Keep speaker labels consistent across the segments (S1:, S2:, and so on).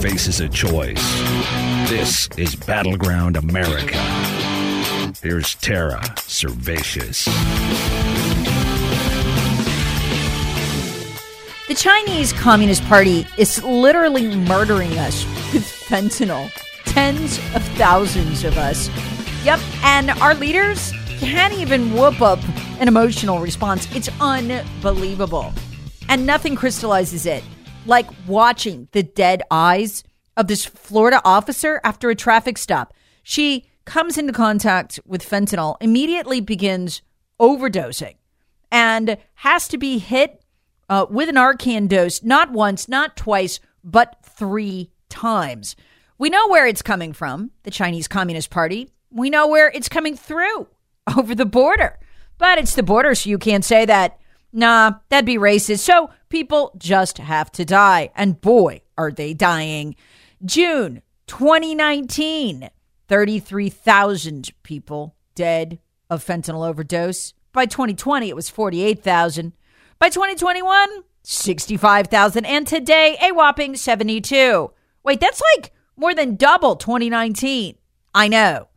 S1: Faces a choice. This is Battleground America. Here's Tara Servatius.
S2: The Chinese Communist Party is literally murdering us with fentanyl. Tens of thousands of us Yep, and our leaders can't even whoop up an emotional response. It's unbelievable. And nothing crystallizes it like watching the dead eyes of this Florida officer after a traffic stop. She comes into contact with fentanyl, immediately begins overdosing, and has to be hit uh, with an Narcan dose not once, not twice, but three times. We know where it's coming from the Chinese Communist Party we know where it's coming through over the border. But it's the border, so you can't say that. Nah, that'd be racist. So people just have to die. And boy, are they dying. June 2019, 33,000 people dead of fentanyl overdose. By 2020, it was 48,000. By 2021, 65,000. And today, a whopping 72. Wait, that's like more than double 2019. I know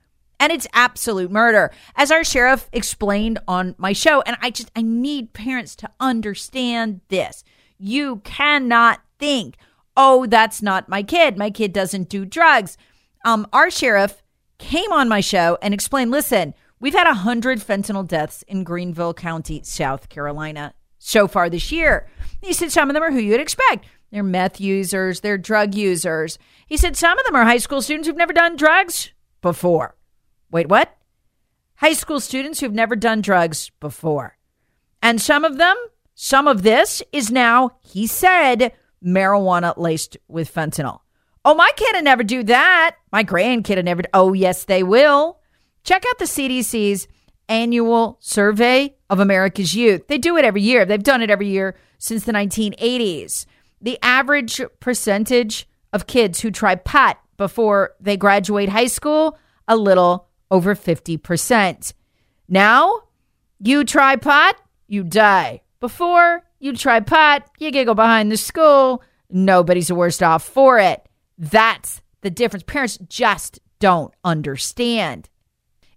S2: and it's absolute murder. As our sheriff explained on my show, and I just, I need parents to understand this. You cannot think, oh, that's not my kid. My kid doesn't do drugs. Um, our sheriff came on my show and explained listen, we've had 100 fentanyl deaths in Greenville County, South Carolina so far this year. He said some of them are who you'd expect. They're meth users, they're drug users. He said some of them are high school students who've never done drugs before. Wait, what? High school students who've never done drugs before. And some of them, some of this is now, he said, marijuana laced with fentanyl. Oh, my kid would never do that. My grandkid would never. Oh, yes, they will. Check out the CDC's annual survey of America's youth. They do it every year. They've done it every year since the 1980s. The average percentage of kids who try pot before they graduate high school, a little over 50%. Now, you try pot, you die. Before you try pot, you giggle behind the school. Nobody's worse off for it. That's the difference. Parents just don't understand.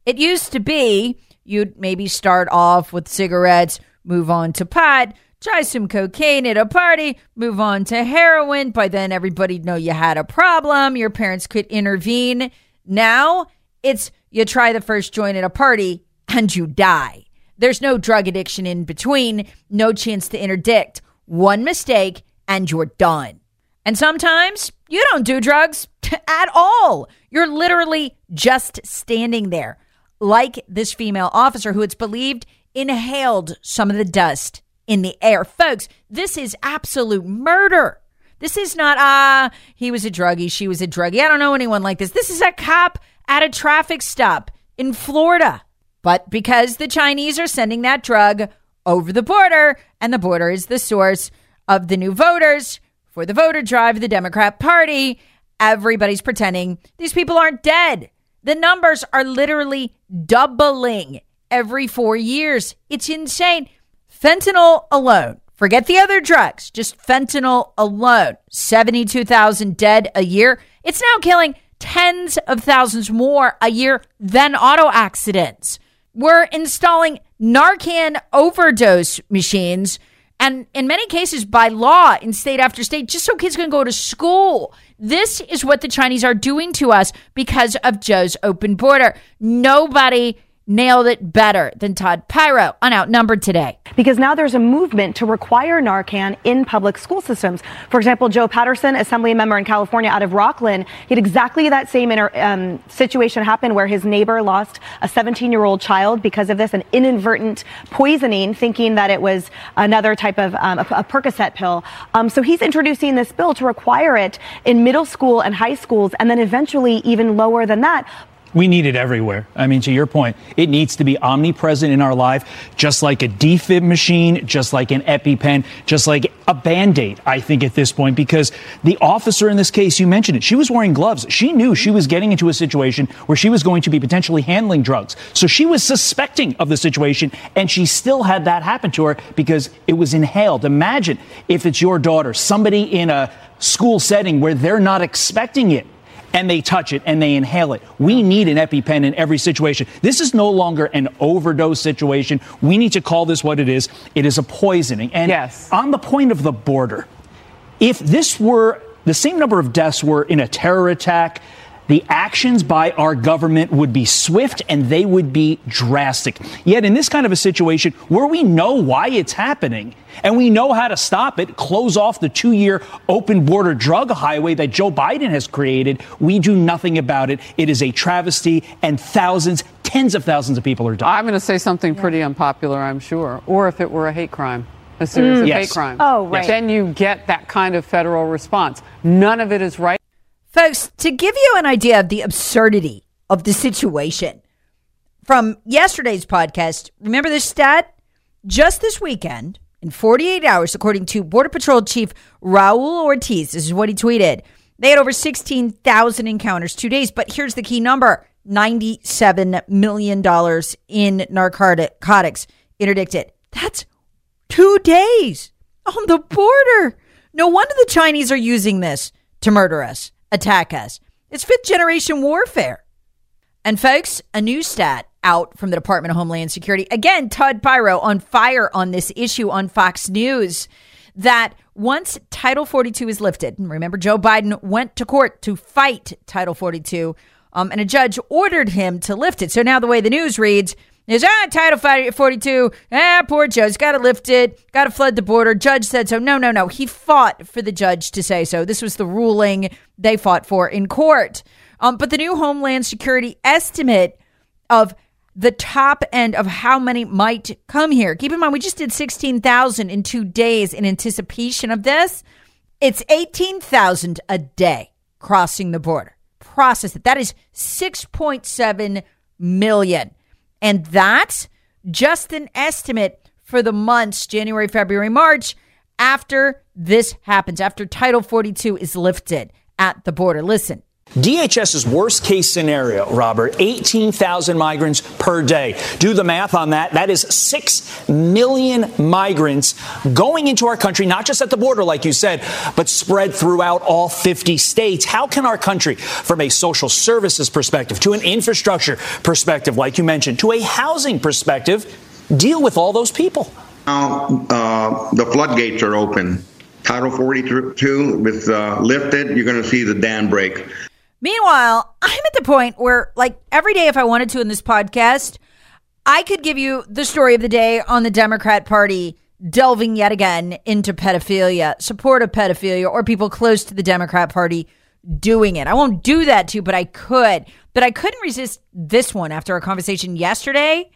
S2: It used to be you'd maybe start off with cigarettes, move on to pot, try some cocaine at a party, move on to heroin. By then, everybody'd know you had a problem. Your parents could intervene. Now, it's you try the first joint at a party and you die. There's no drug addiction in between, no chance to interdict. One mistake and you're done. And sometimes you don't do drugs at all. You're literally just standing there, like this female officer who it's believed inhaled some of the dust in the air. Folks, this is absolute murder. This is not, ah, uh, he was a druggie, she was a druggie. I don't know anyone like this. This is a cop at a traffic stop in Florida. But because the Chinese are sending that drug over the border, and the border is the source of the new voters for the voter drive of the Democrat Party, everybody's pretending these people aren't dead. The numbers are literally doubling every four years. It's insane. Fentanyl alone, forget the other drugs, just fentanyl alone, 72,000 dead a year. It's now killing tens of thousands more a year than auto accidents. We're installing Narcan overdose machines and in many cases by law in state after state, just so kids can go to school. This is what the Chinese are doing to us because of Joe's open border. Nobody nailed it better than Todd Piro on Outnumbered today.
S3: Because now there's a movement to require Narcan in public school systems. For example, Joe Patterson, assembly member in California out of Rocklin, he had exactly that same inter- um, situation happen where his neighbor lost a 17 year old child because of this, an inadvertent poisoning, thinking that it was another type of um, a, a, Percocet pill. Um, so he's introducing this bill to require it in middle school and high schools, and then eventually even lower than that.
S4: We need it everywhere. I mean, to your point, it needs to be omnipresent in our life, just like a defib machine, just like an EpiPen, just like a band aid, I think, at this point, because the officer in this case, you mentioned it, she was wearing gloves. She knew she was getting into a situation where she was going to be potentially handling drugs. So she was suspecting of the situation, and she still had that happen to her because it was inhaled. Imagine if it's your daughter, somebody in a school setting where they're not expecting it and they touch it and they inhale it. We need an EpiPen in every situation. This is no longer an overdose situation. We need to call this what it is. It is a poisoning. And yes. on the point of the border, if this were the same number of deaths were in a terror attack, the actions by our government would be swift and they would be drastic. Yet, in this kind of a situation where we know why it's happening and we know how to stop it, close off the two year open border drug highway that Joe Biden has created, we do nothing about it. It is a travesty, and thousands, tens of thousands of people are dying.
S5: I'm going to say something pretty unpopular, I'm sure. Or if it were a hate crime a series mm. of yes. hate crimes.
S3: Oh, right.
S5: Then you get that kind of federal response. None of it is right.
S2: Folks, to give you an idea of the absurdity of the situation, from yesterday's podcast, remember this stat? Just this weekend, in 48 hours, according to Border Patrol Chief Raul Ortiz, this is what he tweeted. They had over 16,000 encounters two days, but here's the key number $97 million in narcotics interdicted. That's two days on the border. No wonder the Chinese are using this to murder us attack us. It's fifth generation warfare. And folks, a new stat out from the Department of Homeland Security. Again, Todd Piro on fire on this issue on Fox News that once Title 42 is lifted, and remember, Joe Biden went to court to fight Title 42, um, and a judge ordered him to lift it. So now the way the news reads, is ah Title 42. Ah, poor Joe's got to lift it, got to flood the border. Judge said so. No, no, no. He fought for the judge to say so. This was the ruling they fought for in court. Um, but the new Homeland Security estimate of the top end of how many might come here. Keep in mind, we just did 16,000 in two days in anticipation of this. It's 18,000 a day crossing the border. Process it. That is 6.7 million. And that's just an estimate for the months January, February, March after this happens, after Title 42 is lifted at the border. Listen.
S4: DHS's worst case scenario, Robert, 18,000 migrants per day. Do the math on that. That is 6 million migrants going into our country, not just at the border, like you said, but spread throughout all 50 states. How can our country, from a social services perspective, to an infrastructure perspective, like you mentioned, to a housing perspective, deal with all those people?
S6: Now, uh, the floodgates are open. Title 42 with uh, lifted, you're going to see the dam break.
S2: Meanwhile, I'm at the point where, like, every day, if I wanted to in this podcast, I could give you the story of the day on the Democrat Party delving yet again into pedophilia, support of pedophilia, or people close to the Democrat Party doing it. I won't do that to you, but I could. But I couldn't resist this one after our conversation yesterday.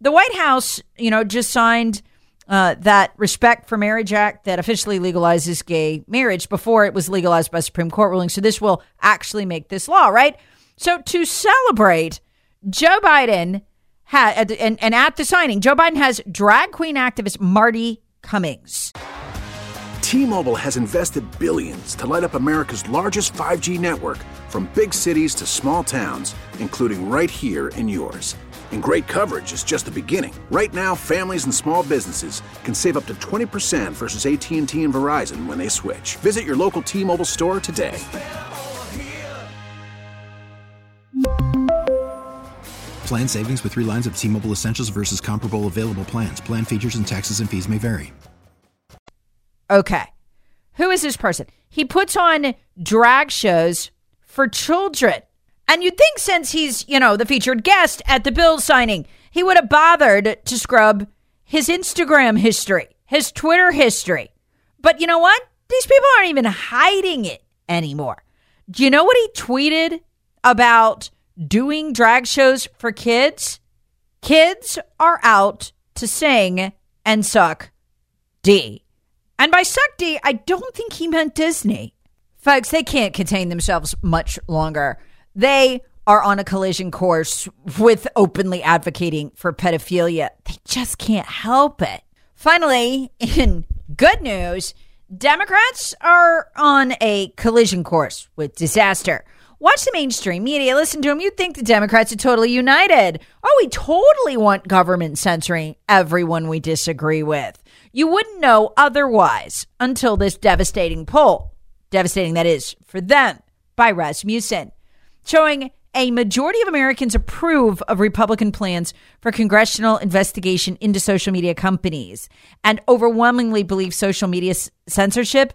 S2: The White House, you know, just signed uh, that Respect for Marriage Act that officially legalizes gay marriage before it was legalized by Supreme Court ruling. So this will actually make this law, right? So to celebrate, Joe Biden had, and, and at the signing, Joe Biden has drag queen activist Marti Cummings.
S7: T-Mobile has invested billions to light up America's largest 5G network from big cities to small towns, including right here in yours. And great coverage is just the beginning. Right now, families and small businesses can save up to 20% versus AT&T and Verizon when they switch. Visit your local T-Mobile store today.
S8: Plan savings with 3 lines of T-Mobile Essentials versus comparable available plans. Plan features and taxes and fees may vary.
S2: Okay. Who is this person? He puts on drag shows for children. And you'd think since he's, you know, the featured guest at the bill signing, he would have bothered to scrub his Instagram history, his Twitter history. But you know what? These people aren't even hiding it anymore. Do you know what he tweeted about doing drag shows for kids? Kids are out to sing and suck D. And by suck D, I don't think he meant Disney. Folks, they can't contain themselves much longer. They are on a collision course with openly advocating for pedophilia. They just can't help it. Finally, in good news, Democrats are on a collision course with disaster. Watch the mainstream media, listen to them. You'd think the Democrats are totally united. Oh, we totally want government censoring everyone we disagree with. You wouldn't know otherwise until this devastating poll. Devastating, that is, for them, by Rasmussen, showing a majority of Americans approve of Republican plans for congressional investigation into social media companies and overwhelmingly believe social media censorship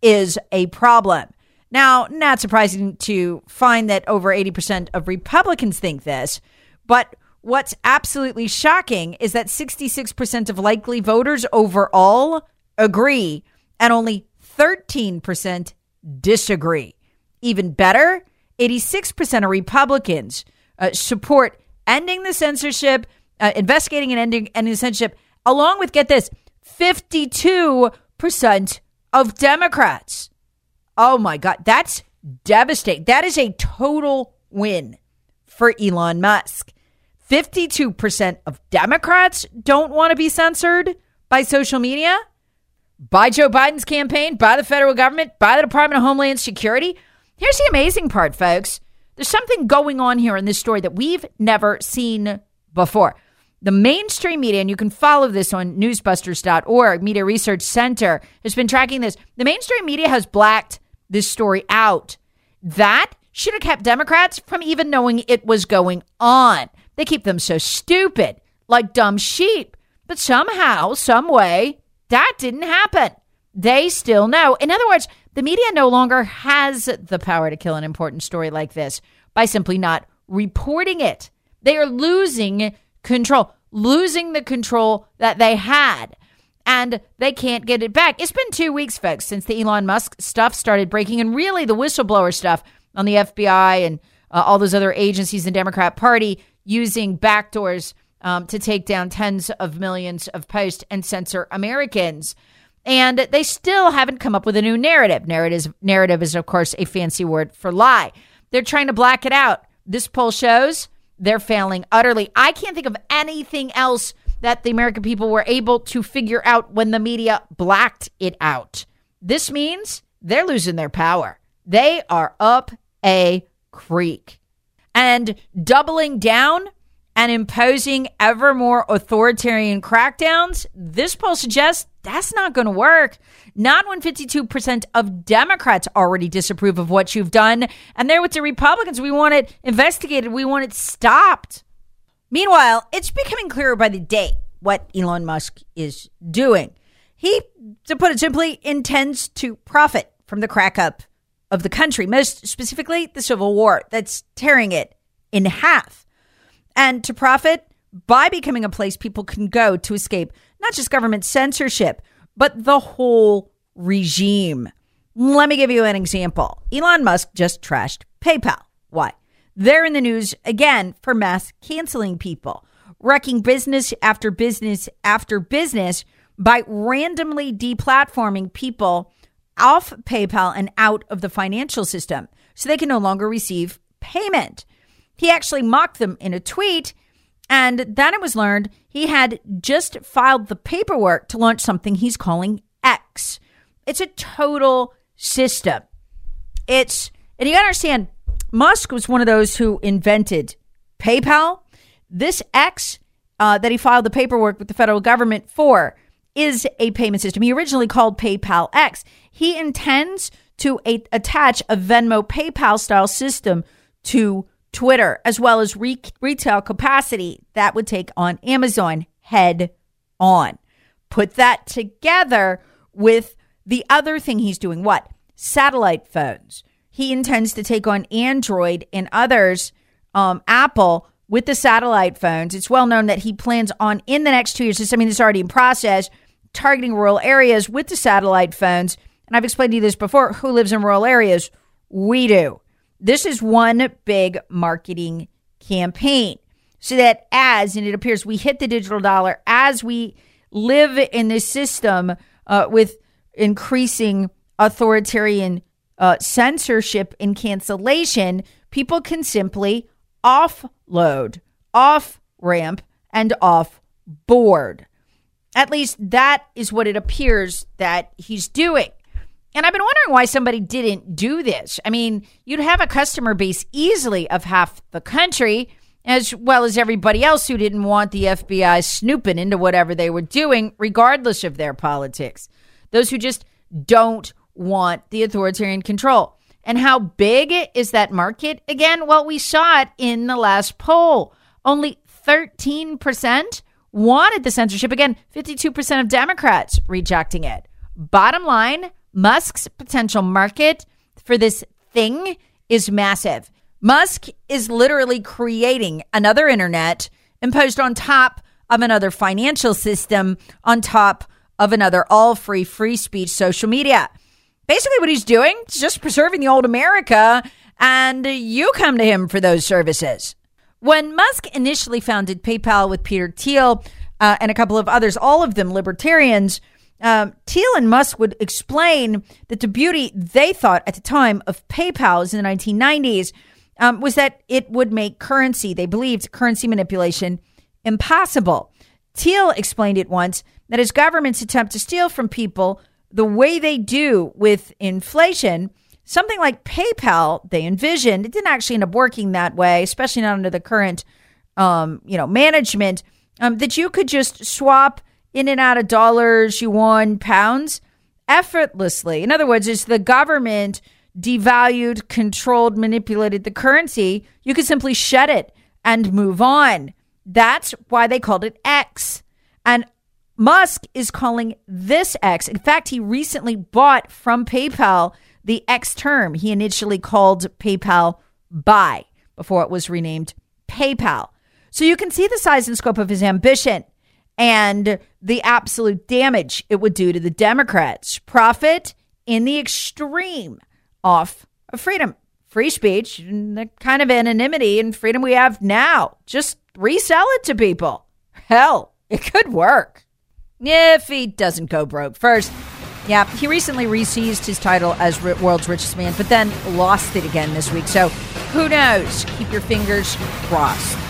S2: is a problem. Now, not surprising to find that over 80% of Republicans think this, but what's absolutely shocking is that 66% of likely voters overall agree and only 13% disagree. Even better, 86% of Republicans uh, support ending the censorship, uh, investigating and ending, ending the censorship, along with, get this, 52% of Democrats. Oh my God, that's devastating. That is a total win for Elon Musk. 52% of Democrats don't want to be censored by social media, by Joe Biden's campaign, by the federal government, by the Department of Homeland Security. Here's the amazing part, folks. There's something going on here in this story that we've never seen before. The mainstream media, and you can follow this on newsbusters.org, Media Research Center has been tracking this. The mainstream media has blacked this story out. That should have kept Democrats from even knowing it was going on. They keep them so stupid, like dumb sheep. But somehow, some way, that didn't happen. They still know. In other words, the media no longer has the power to kill an important story like this by simply not reporting it. They are losing control, losing the control that they had. And they can't get it back. It's been two weeks, folks, since the Elon Musk stuff started breaking, and really the whistleblower stuff on the FBI and uh, all those other agencies in Democrat Party using backdoors um, to take down tens of millions of posts and censor Americans. And they still haven't come up with a new narrative. Narrative, narrative is, of course, a fancy word for lie. They're trying to black it out. This poll shows they're failing utterly. I can't think of anything else that the American people were able to figure out when the media blacked it out. This means they're losing their power. They are up a creek. And doubling down and imposing ever more authoritarian crackdowns, this poll suggests that's not going to work. Not when 52% of Democrats already disapprove of what you've done. And there with the Republicans, we want it investigated, we want it stopped. Meanwhile, it's becoming clearer by the day what Elon Musk is doing. He, to put it simply, intends to profit from the crack up of the country, most specifically the Civil War that's tearing it in half. And to profit by becoming a place people can go to escape not just government censorship, but the whole regime. Let me give you an example. Elon Musk just trashed PayPal. Why? They're in the news again for mass canceling people, wrecking business after business after business by randomly deplatforming people off PayPal and out of the financial system so they can no longer receive payment. He actually mocked them in a tweet and then it was learned he had just filed the paperwork to launch something he's calling X. It's a total system. It's, and you gotta understand, Musk was one of those who invented PayPal. This X uh, that he filed the paperwork with the federal government for is a payment system. He originally called PayPal X. He intends to a- attach a Venmo PayPal style system to Twitter, as well as re- retail capacity that would take on Amazon head on. Put that together with The other thing he's doing what? Satellite phones. He intends to take on Android and others, um, Apple, with the satellite phones. It's well known that he plans on, in the next two years, I mean, it's already in process, targeting rural areas with the satellite phones. And I've explained to you this before who lives in rural areas? We do. This is one big marketing campaign. So that as, and it appears we hit the digital dollar, as we live in this system uh, with increasing authoritarian uh, censorship and cancellation, people can simply offload, off ramp, and off board. At least that is what it appears that he's doing. And I've been wondering why somebody didn't do this. I mean, you'd have a customer base easily of half the country, as well as everybody else who didn't want the FBI snooping into whatever they were doing, regardless of their politics. Those who just don't want the authoritarian control. And how big is that market again? Well, we saw it in the last poll. Only 13% wanted the censorship. Again, 52% of Democrats rejecting it. Bottom line Musk's potential market for this thing is massive. Musk is literally creating another internet imposed on top of another financial system, on top of another all free, free speech social media. Basically, what he's doing is just preserving the old America, and you come to him for those services. When Musk initially founded PayPal with Peter Thiel uh, and a couple of others, all of them libertarians, um, Thiel and Musk would explain that the beauty they thought at the time of PayPal's in the 1990s um, was that it would make currency, they believed currency manipulation, impossible. Thiel explained it once that as governments attempt to steal from people the way they do with inflation, something like PayPal they envisioned, it didn't actually end up working that way, especially not under the current um, you know, management, um, that you could just swap in and out of dollars, yuan, pounds effortlessly. In other words, as the government devalued, controlled, manipulated the currency, you could simply shed it and move on. That's why they called it X. And Musk is calling this X. In fact, he recently bought from PayPal the X term he initially called PayPal Buy before it was renamed PayPal. So you can see the size and scope of his ambition and the absolute damage it would do to the Democrats. Profit in the extreme off of freedom, free speech, and the kind of anonymity and freedom we have now. Just resell it to people. Hell, it could work. If he doesn't go broke first. Yeah, he recently reseized his title as world's richest man, but then lost it again this week. So who knows? Keep your fingers crossed.